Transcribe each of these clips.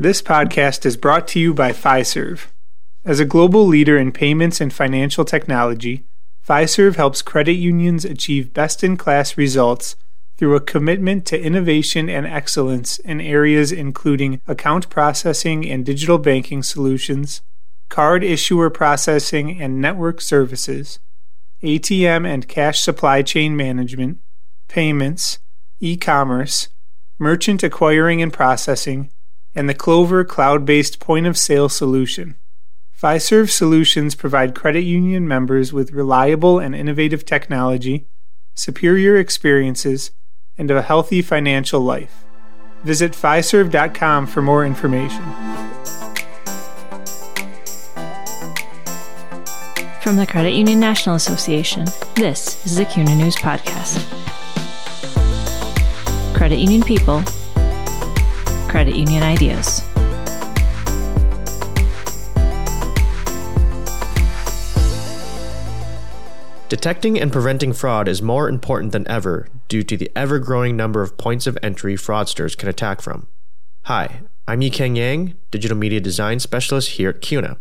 This podcast is brought to you by Fiserv. As a global leader in payments and financial technology, Fiserv helps credit unions achieve best in class results through a commitment to innovation and excellence in areas including account processing and digital banking solutions, card issuer processing and network services, ATM and cash supply chain management, payments, e commerce, merchant acquiring and processing, and the Clover cloud based point of sale solution. Fiserv solutions provide credit union members with reliable and innovative technology, superior experiences, and a healthy financial life. Visit Fiserv.com for more information. From the Credit Union National Association, this is the CUNA News Podcast. Credit Union People, Credit Union Ideas. Detecting and preventing fraud is more important than ever due to the ever growing number of points of entry fraudsters can attack from. Hi, I'm Yikeng Yang, Digital Media Design Specialist here at CUNA.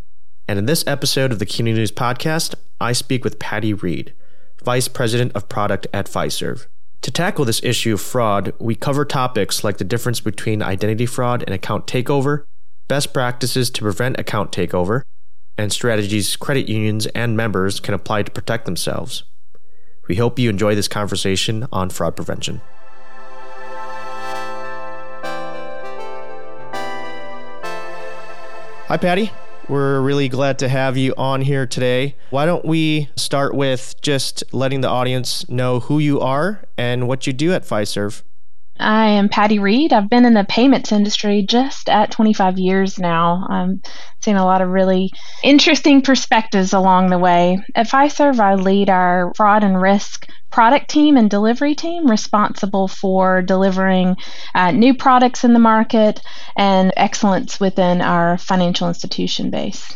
And in this episode of the CUNA News Podcast, I speak with Patty Reed, Vice President of Product at Fiserv. To tackle this issue of fraud, we cover topics like the difference between identity fraud and account takeover, best practices to prevent account takeover, and strategies credit unions and members can apply to protect themselves. We hope you enjoy this conversation on fraud prevention. Hi, Patty. We're really glad to have you on here today. Why don't we start with just letting the audience know who you are and what you do at Fiserv? I am Patty Reed. I've been in the payments industry just at 25 years now. I'm seeing a lot of really interesting perspectives along the way. At Fiserv, I lead our fraud and risk product team and delivery team responsible for delivering uh, new products in the market and excellence within our financial institution base.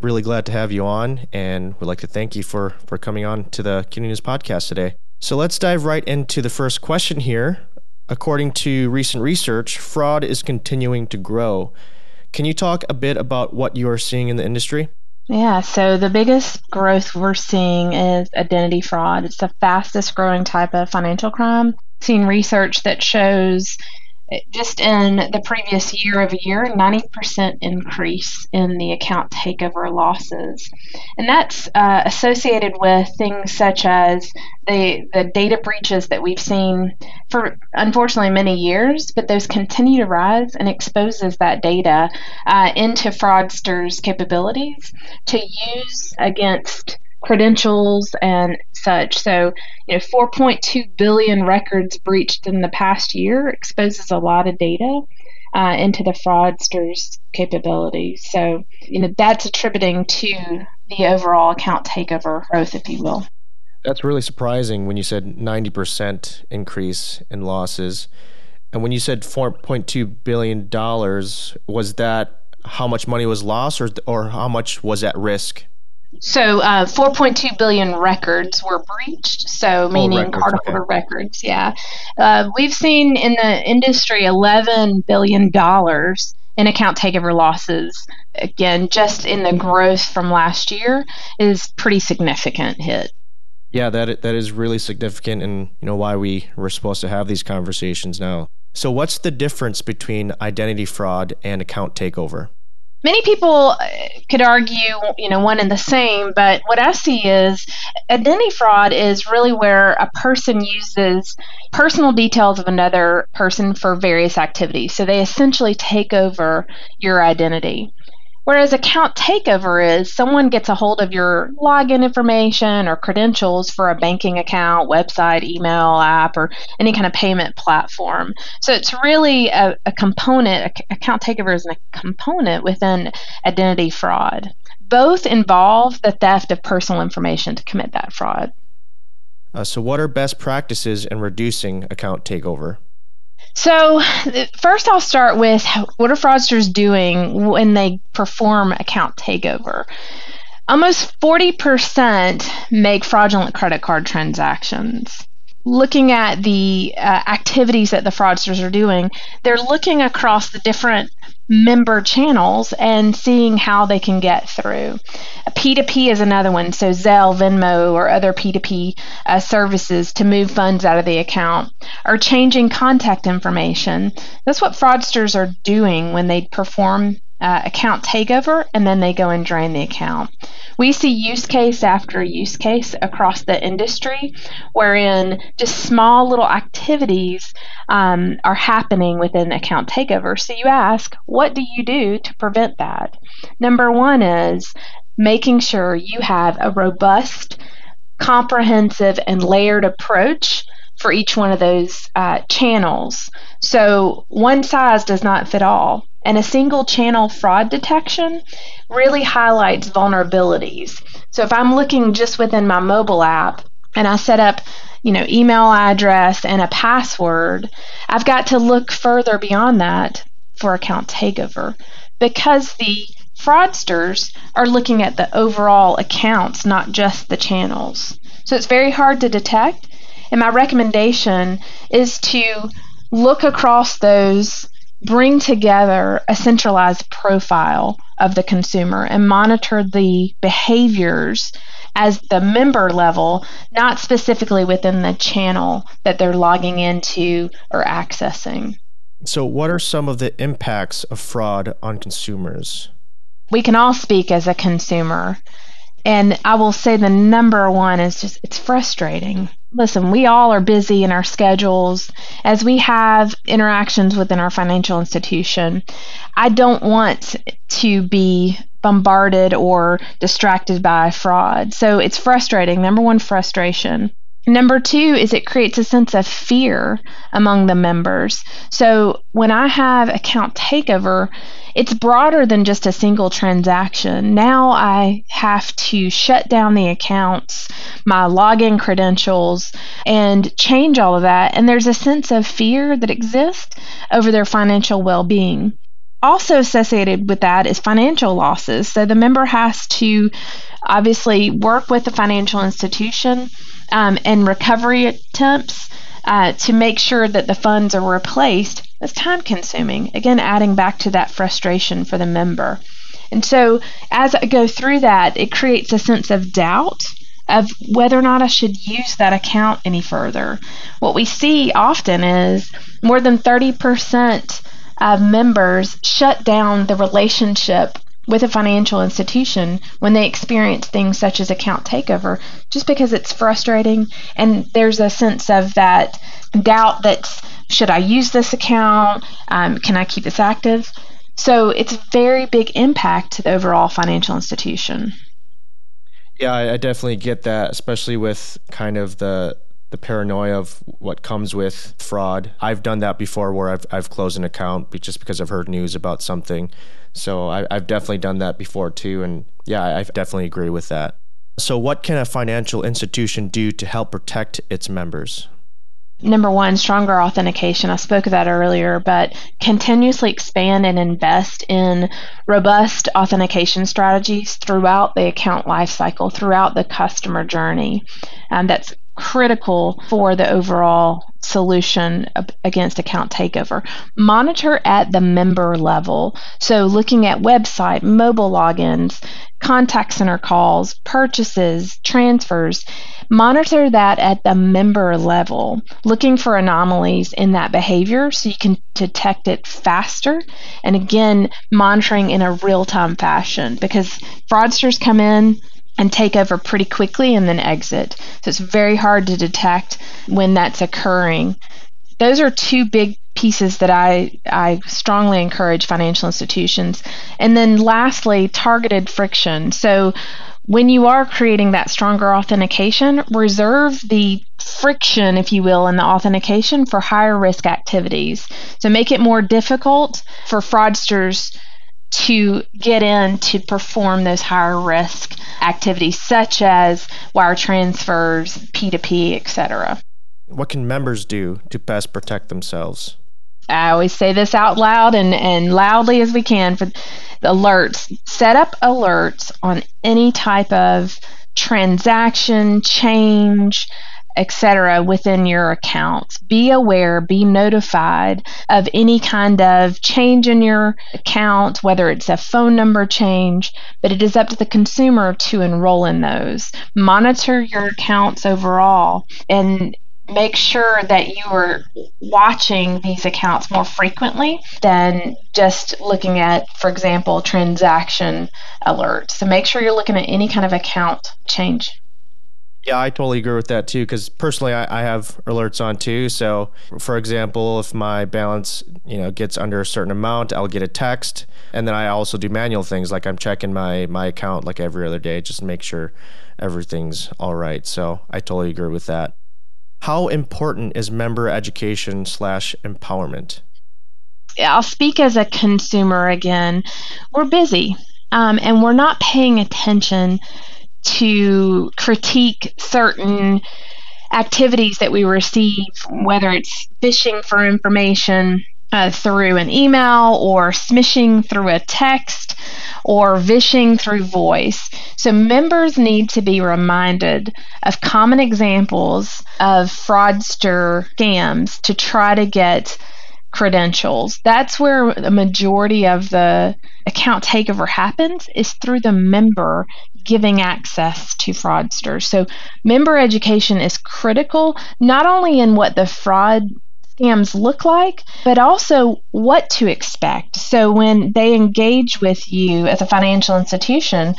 Really glad to have you on and would like to thank you for, for coming on to the CUNA News podcast today. So let's dive right into the first question here. According to recent research, fraud is continuing to grow. Can you talk a bit about what you are seeing in the industry? Yeah, so the biggest growth we're seeing is identity fraud. It's the fastest growing type of financial crime. Seen research that shows just in the previous year of a year, 90% increase in the account takeover losses. And that's uh, associated with things such as the, the data breaches that we've seen for unfortunately many years, but those continue to rise and exposes that data uh, into fraudsters' capabilities to use against credentials and such. So, you know, 4.2 billion records breached in the past year exposes a lot of data uh, into the fraudsters' capability. So, you know, that's attributing to the overall account takeover growth, if you will. That's really surprising when you said 90% increase in losses. And when you said $4.2 billion, was that how much money was lost or, or how much was at risk? So, uh, 4.2 billion records were breached. So, meaning records, cardholder okay. records. Yeah, uh, we've seen in the industry 11 billion dollars in account takeover losses. Again, just in the growth from last year is pretty significant hit. Yeah, that that is really significant, and you know why we were supposed to have these conversations now. So, what's the difference between identity fraud and account takeover? Many people uh, could argue, you know, one and the same, but what I see is identity fraud is really where a person uses personal details of another person for various activities. So they essentially take over your identity. Whereas account takeover is someone gets a hold of your login information or credentials for a banking account, website, email, app, or any kind of payment platform. So it's really a, a component, account takeover is a component within identity fraud. Both involve the theft of personal information to commit that fraud. Uh, so, what are best practices in reducing account takeover? So, first, I'll start with what are fraudsters doing when they perform account takeover? Almost 40% make fraudulent credit card transactions. Looking at the uh, activities that the fraudsters are doing, they're looking across the different member channels and seeing how they can get through. P2P is another one, so Zelle, Venmo, or other P2P uh, services to move funds out of the account, or changing contact information. That's what fraudsters are doing when they perform uh, account takeover and then they go and drain the account. We see use case after use case across the industry wherein just small little activities um, are happening within account takeover. So you ask, what do you do to prevent that? Number one is making sure you have a robust, comprehensive, and layered approach for each one of those uh, channels. So one size does not fit all and a single channel fraud detection really highlights vulnerabilities. So if I'm looking just within my mobile app and I set up, you know, email address and a password, I've got to look further beyond that for account takeover because the fraudsters are looking at the overall accounts, not just the channels. So it's very hard to detect. And my recommendation is to look across those bring together a centralized profile of the consumer and monitor the behaviors as the member level, not specifically within the channel that they're logging into or accessing. So, what are some of the impacts of fraud on consumers? We can all speak as a consumer. And I will say the number one is just it's frustrating listen, we all are busy in our schedules as we have interactions within our financial institution. I don't want to be bombarded or distracted by fraud. So it's frustrating. Number one, frustration. Number two is it creates a sense of fear among the members. So when I have account takeover, it's broader than just a single transaction. Now I have to shut down the accounts, my login credentials, and change all of that. And there's a sense of fear that exists over their financial well being. Also, associated with that is financial losses. So the member has to obviously work with the financial institution um, and recovery attempts uh, to make sure that the funds are replaced that's time consuming. Again, adding back to that frustration for the member. And so as I go through that, it creates a sense of doubt of whether or not I should use that account any further. What we see often is more than 30% of members shut down the relationship with a financial institution when they experience things such as account takeover just because it's frustrating and there's a sense of that doubt that's should I use this account? Um, can I keep this active? So it's a very big impact to the overall financial institution. Yeah, I definitely get that, especially with kind of the the paranoia of what comes with fraud. I've done that before, where I've I've closed an account just because I've heard news about something. So I, have definitely done that before too, and yeah, I definitely agree with that. So, what can a financial institution do to help protect its members? number one, stronger authentication. I spoke of that earlier, but continuously expand and invest in robust authentication strategies throughout the account lifecycle, throughout the customer journey. And that's critical for the overall solution against account takeover. Monitor at the member level. So, looking at website, mobile logins, contact center calls, purchases, transfers Monitor that at the member level, looking for anomalies in that behavior so you can detect it faster. And again, monitoring in a real time fashion because fraudsters come in and take over pretty quickly and then exit. So it's very hard to detect when that's occurring. Those are two big pieces that I, I strongly encourage financial institutions. And then lastly, targeted friction. So when you are creating that stronger authentication, reserve the friction, if you will, in the authentication for higher risk activities. So make it more difficult for fraudsters to get in to perform those higher risk activities, such as wire transfers, P2P, etc. What can members do to best protect themselves? I always say this out loud and, and loudly as we can for alerts. Set up alerts on any type of transaction, change, etc., within your accounts. Be aware, be notified of any kind of change in your account, whether it's a phone number change, but it is up to the consumer to enroll in those. Monitor your accounts overall and make sure that you are watching these accounts more frequently than just looking at, for example, transaction alerts. So make sure you're looking at any kind of account change. Yeah, I totally agree with that too. Because personally, I, I, have alerts on too. So, for example, if my balance you know gets under a certain amount, I'll get a text, and then I also do manual things like I'm checking my my account like every other day just to make sure everything's all right. So, I totally agree with that. How important is member education slash empowerment? I'll speak as a consumer again. We're busy, um, and we're not paying attention to critique certain activities that we receive, whether it's phishing for information uh, through an email or smishing through a text or vishing through voice. So members need to be reminded of common examples of fraudster scams to try to get credentials. That's where the majority of the account takeover happens is through the member giving access to fraudsters. So member education is critical not only in what the fraud scams look like, but also what to expect. So when they engage with you as a financial institution,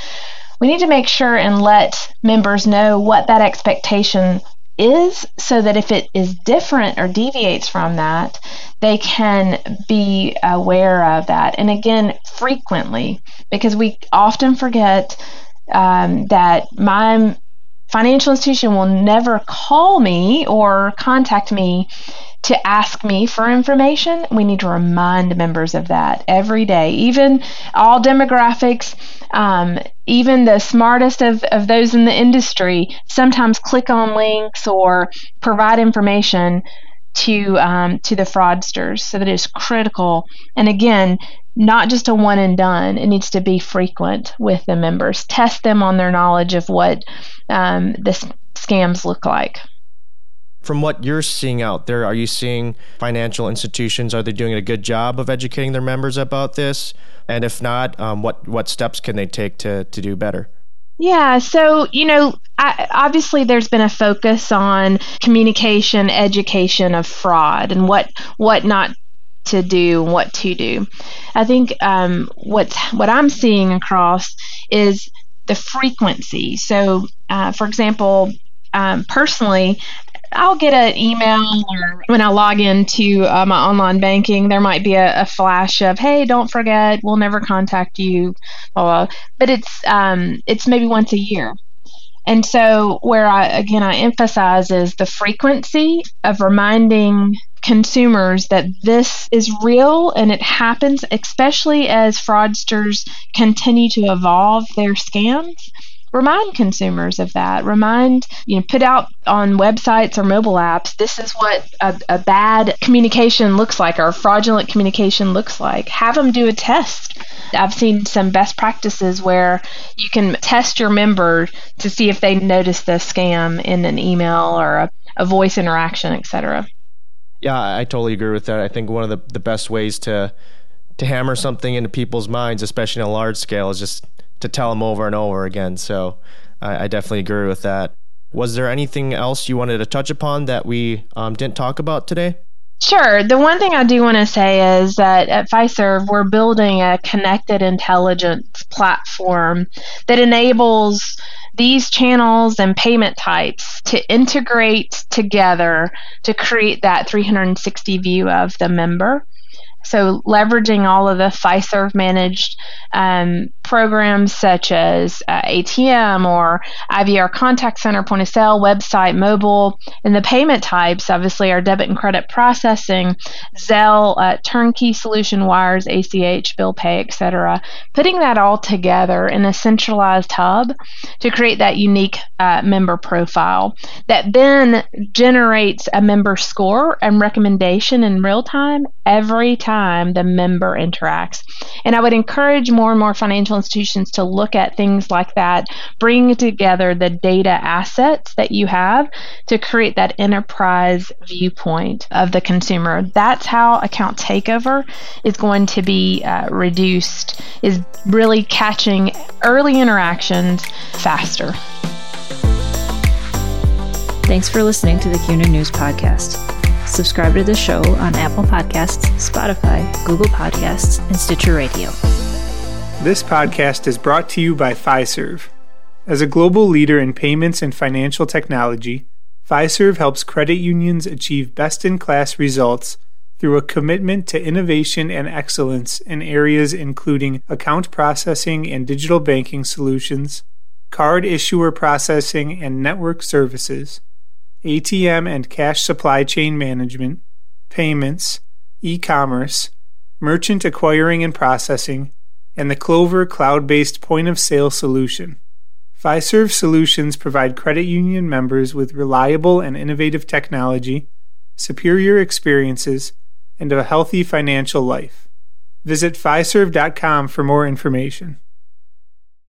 we need to make sure and let members know what that expectation is so that if it is different or deviates from that, they can be aware of that. And again, frequently, because we often forget um, that my financial institution will never call me or contact me to ask me for information. We need to remind members of that every day. Even all demographics, um, even the smartest of, of those in the industry, sometimes click on links or provide information to um, to the fraudsters. So that is critical. And again, not just a one and done. It needs to be frequent with the members. Test them on their knowledge of what um, the scams look like from what you're seeing out there, are you seeing financial institutions are they doing a good job of educating their members about this? And if not, um, what what steps can they take to to do better? Yeah, so you know, I, obviously there's been a focus on communication, education of fraud, and what what not to do and what to do. I think um, what's what I'm seeing across is the frequency. So, uh, for example, um, personally, I'll get an email or when I log into uh, my online banking, there might be a, a, flash of, "Hey, don't forget, we'll never contact you." Blah, blah. But it's um, it's maybe once a year, and so where I again I emphasize is the frequency of reminding consumers that this is real and it happens, especially as fraudsters continue to evolve their scams remind consumers of that. Remind, you know, put out on websites or mobile apps, this is what a, a bad communication looks like or fraudulent communication looks like. Have them do a test. I've seen some best practices where you can test your member to see if they notice the scam in an email or a, a voice interaction, etc. Yeah, I totally agree with that. I think one of the, the best ways to to hammer something into people's minds, especially on a large scale, is just to tell them over and over again. So I, I definitely agree with that. Was there anything else you wanted to touch upon that we um, didn't talk about today? Sure. The one thing I do want to say is that at Fiserv, we're building a connected intelligence platform that enables these channels and payment types to integrate together to create that 360 view of the member. So, leveraging all of the Fiserv managed um, programs such as uh, ATM or IVR contact center, point of sale, website, mobile, and the payment types obviously are debit and credit processing, Zelle, uh, turnkey solution wires, ACH, bill pay, etc. Putting that all together in a centralized hub to create that unique uh, member profile that then generates a member score and recommendation in real time every time the member interacts. And I would encourage more and more financial institutions to look at things like that, bring together the data assets that you have to create that enterprise viewpoint of the consumer. That's how account takeover is going to be uh, reduced, is really catching early interactions faster. Thanks for listening to the CUNA News Podcast. Subscribe to the show on Apple Podcasts, Spotify, Google Podcasts, and Stitcher Radio. This podcast is brought to you by Fiserv. As a global leader in payments and financial technology, Fiserv helps credit unions achieve best in class results through a commitment to innovation and excellence in areas including account processing and digital banking solutions, card issuer processing and network services, ATM and cash supply chain management, payments, e commerce, merchant acquiring and processing, and the Clover cloud based point of sale solution. Fiserv solutions provide credit union members with reliable and innovative technology, superior experiences, and a healthy financial life. Visit Fiserv.com for more information.